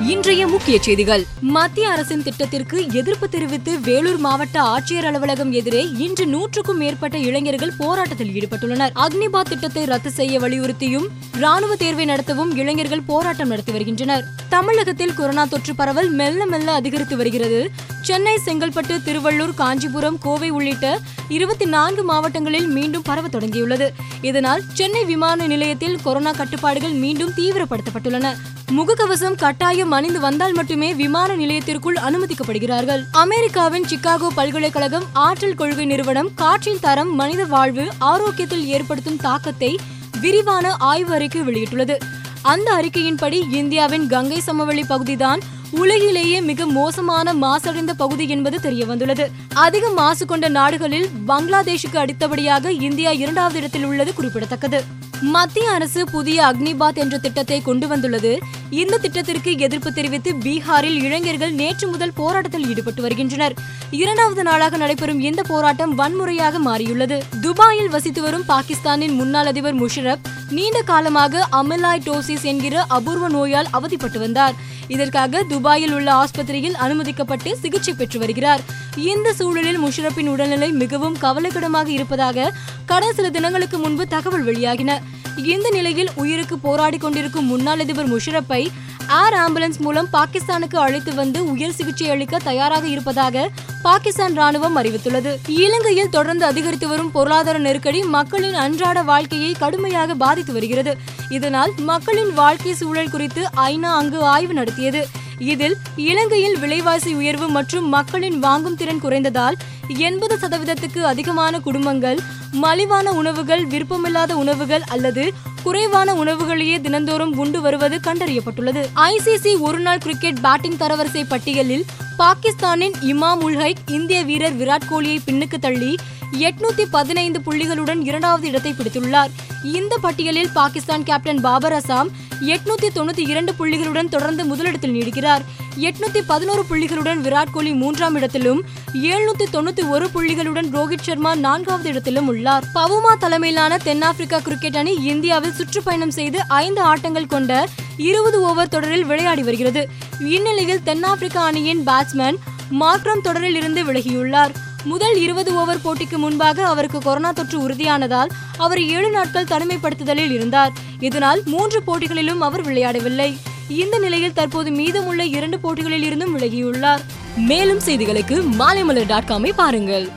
இன்றைய முக்கிய செய்திகள். மத்திய அரசின் திட்டத்திற்கு எதிர்ப்பு தெரிவித்து வேலூர் மாவட்ட ஆட்சியர் அலுவலகம் எதிரே இன்று நூற்றுக்கும் மேற்பட்ட இளைஞர்கள் போராட்டத்தில் ஈடுபட்டுள்ளனர். அக்னிபாத் திட்டத்தை ரத்து செய்ய வலியுறுத்தியும் ராணுவ தேர்வை நடத்தவும் இளைஞர்கள் போராட்டம் நடத்தி வருகின்றனர். தமிழகத்தில் கொரோனா தொற்று பரவல் மெல்ல மெல்ல அதிகரித்து வருகிறது. சென்னை செங்கல்பட்டு திருவள்ளூர் காஞ்சிபுரம் கோவை உள்ளிட்ட இருபத்தி நான்கு மாவட்டங்களில் மீண்டும் பரவ தொடங்கியுள்ளது. இதனால் சென்னை விமான நிலையத்தில் கொரோனா கட்டுப்பாடுகள் மீண்டும் தீவிரப்படுத்தப்பட்டுள்ளன. முகக்கவசம் கட்டாயம் அணிந்து வந்தால் மட்டுமே விமான நிலையத்திற்குள் அனுமதிக்கப்படுகிறார்கள். அமெரிக்காவின் சிகாகோ பல்கலைக்கழகம் ஆற்றல் கொள்கை நிறுவனம் காற்றின் தரம் மனித வாழ்வு ஆரோக்கியத்தில் ஏற்படுத்தும் தாக்கத்தை விரிவான ஆய்வு அறிக்கை வெளியிட்டுள்ளது. அந்த அறிக்கையின்படி இந்தியாவின் கங்கை சமவெளி பகுதிதான் உலகிலேயே மிக மோசமான மாசடைந்த பகுதி என்பது தெரிய வந்துள்ளது அதிக மாசு கொண்ட நாடுகளில் பங்களாதேஷுக்கு அடுத்தபடியாக இந்தியா இரண்டாவது இடத்தில் உள்ளது குறிப்பிடத்தக்கது. மத்திய அரசு புதிய அக்னிபாத் என்ற திட்டத்தை கொண்டு வந்துள்ளது. இந்த திட்டத்திற்கு எதிர்ப்பு தெரிவித்து பீகாரில் இளைஞர்கள் நேற்று முதல் போராட்டத்தில் ஈடுபட்டு வருகின்றனர். இரண்டாவது நாளாக நடைபெறும் இந்த போராட்டம் வன்முறையாக மாறியுள்ளது. துபாயில் வசித்து வரும் பாகிஸ்தானின் முன்னாள் அதிபர் முஷரப் நீண்ட காலமாக அமிலாய்டோசிஸ் என்கிற அபூர்வ நோயால் அவதிப்பட்டு வந்தார். இதற்காக துபாயில் உள்ள ஆஸ்பத்திரியில் அனுமதிக்கப்பட்டு சிகிச்சை பெற்று வருகிறார். இந்த சூழலில் முஷரப்பின் உடல்நிலை மிகவும் கவலைக்கிடமாக இருப்பதாக கடந்த சில தினங்களுக்கு முன்பு தகவல் வெளியாகின. இந்த நிலையில் உயிருக்கு போராடி கொண்டிருக்கும் முன்னாள் அதிபர் முஷரப்பை ஏர் ஆம்புலன்ஸ் மூலம் பாகிஸ்தானுக்கு அழைத்து வந்து உயர் சிகிச்சை அளிக்க தயாராக இருப்பதாக பாகிஸ்தான் ராணுவம் அறிவித்துள்ளது. இலங்கையில் தொடர்ந்து அதிகரித்து வரும் பொருளாதார நெருக்கடி மக்களின் அன்றாட வாழ்க்கையை கடுமையாக பாதித்து வருகிறது. இதனால் மக்களின் வாழ்க்கை சூழல் குறித்து ஐநா அங்கு ஆய்வு நடத்தியது. இதில் இலங்கையில் விலைவாசி உயர்வு மற்றும் மக்களின் வாங்கும் திறன் குறைந்ததால் எண்பது சதவீதத்துக்கு அதிகமான குடும்பங்கள் மலிவான உணவுகள் விருப்பமில்லாத உணவுகள் அல்லது குறைவான உணவுகளையே தினந்தோறும் உண்டு வருவது கண்டறியப்பட்டுள்ளது. ஐசிசி ஒருநாள் கிரிக்கெட் பேட்டிங் தரவரிசை பட்டியலில் பாகிஸ்தானின் இமாம் உல் ஹைக் இந்திய வீரர் விராட் கோலியை பின்னுக்கு தள்ளி எட்நூத்தி பதினைந்து புள்ளிகளுடன் இரண்டாவது இடத்தை பிடித்துள்ளார். இந்த பட்டியலில் பாகிஸ்தான் கேப்டன் பாபர் அசாம் எட்நூத்தி தொண்ணூத்தி இரண்டு புள்ளிகளுடன் தொடர்ந்து முதலிடத்தில் நீடிக்கிறார். எட்நூத்தி பதினோரு புள்ளிகளுடன் விராட் கோலி மூன்றாம் இடத்திலும் எழுநூத்தி தொண்ணூத்தி ஒரு புள்ளிகளுடன் ரோஹித் சர்மா நான்காவது இடத்திலும் உள்ளார். பவுமா தலைமையிலான தென்னாப்பிரிக்கா கிரிக்கெட் அணி இந்தியாவில் சுற்றுப்பயணம் செய்து ஐந்து ஆட்டங்கள் கொண்ட இருபது ஓவர் தொடரில் விளையாடி வருகிறது. இந்நிலையில் தென்னாப்பிரிக்கா அணியின் பேட்ஸ்மேன் மார்க்ரம் தொடரில் இருந்து விலகியுள்ளார். முதல் இருபது ஓவர் போட்டிக்கு முன்பாக அவருக்கு கொரோனா தொற்று உறுதியானதால் அவர் ஏழு நாட்கள் தனிமைப்படுத்துதலில் இருந்தார். இதனால் மூன்று போட்டிகளிலும் அவர் விளையாடவில்லை. இந்த நிலையில் தற்போது மீதமுள்ள இரண்டு போட்டிகளில் இருந்தும் விலகியுள்ளார். மேலும் செய்திகளுக்கு மாலைமலர் டாட் காமை பாருங்கள்.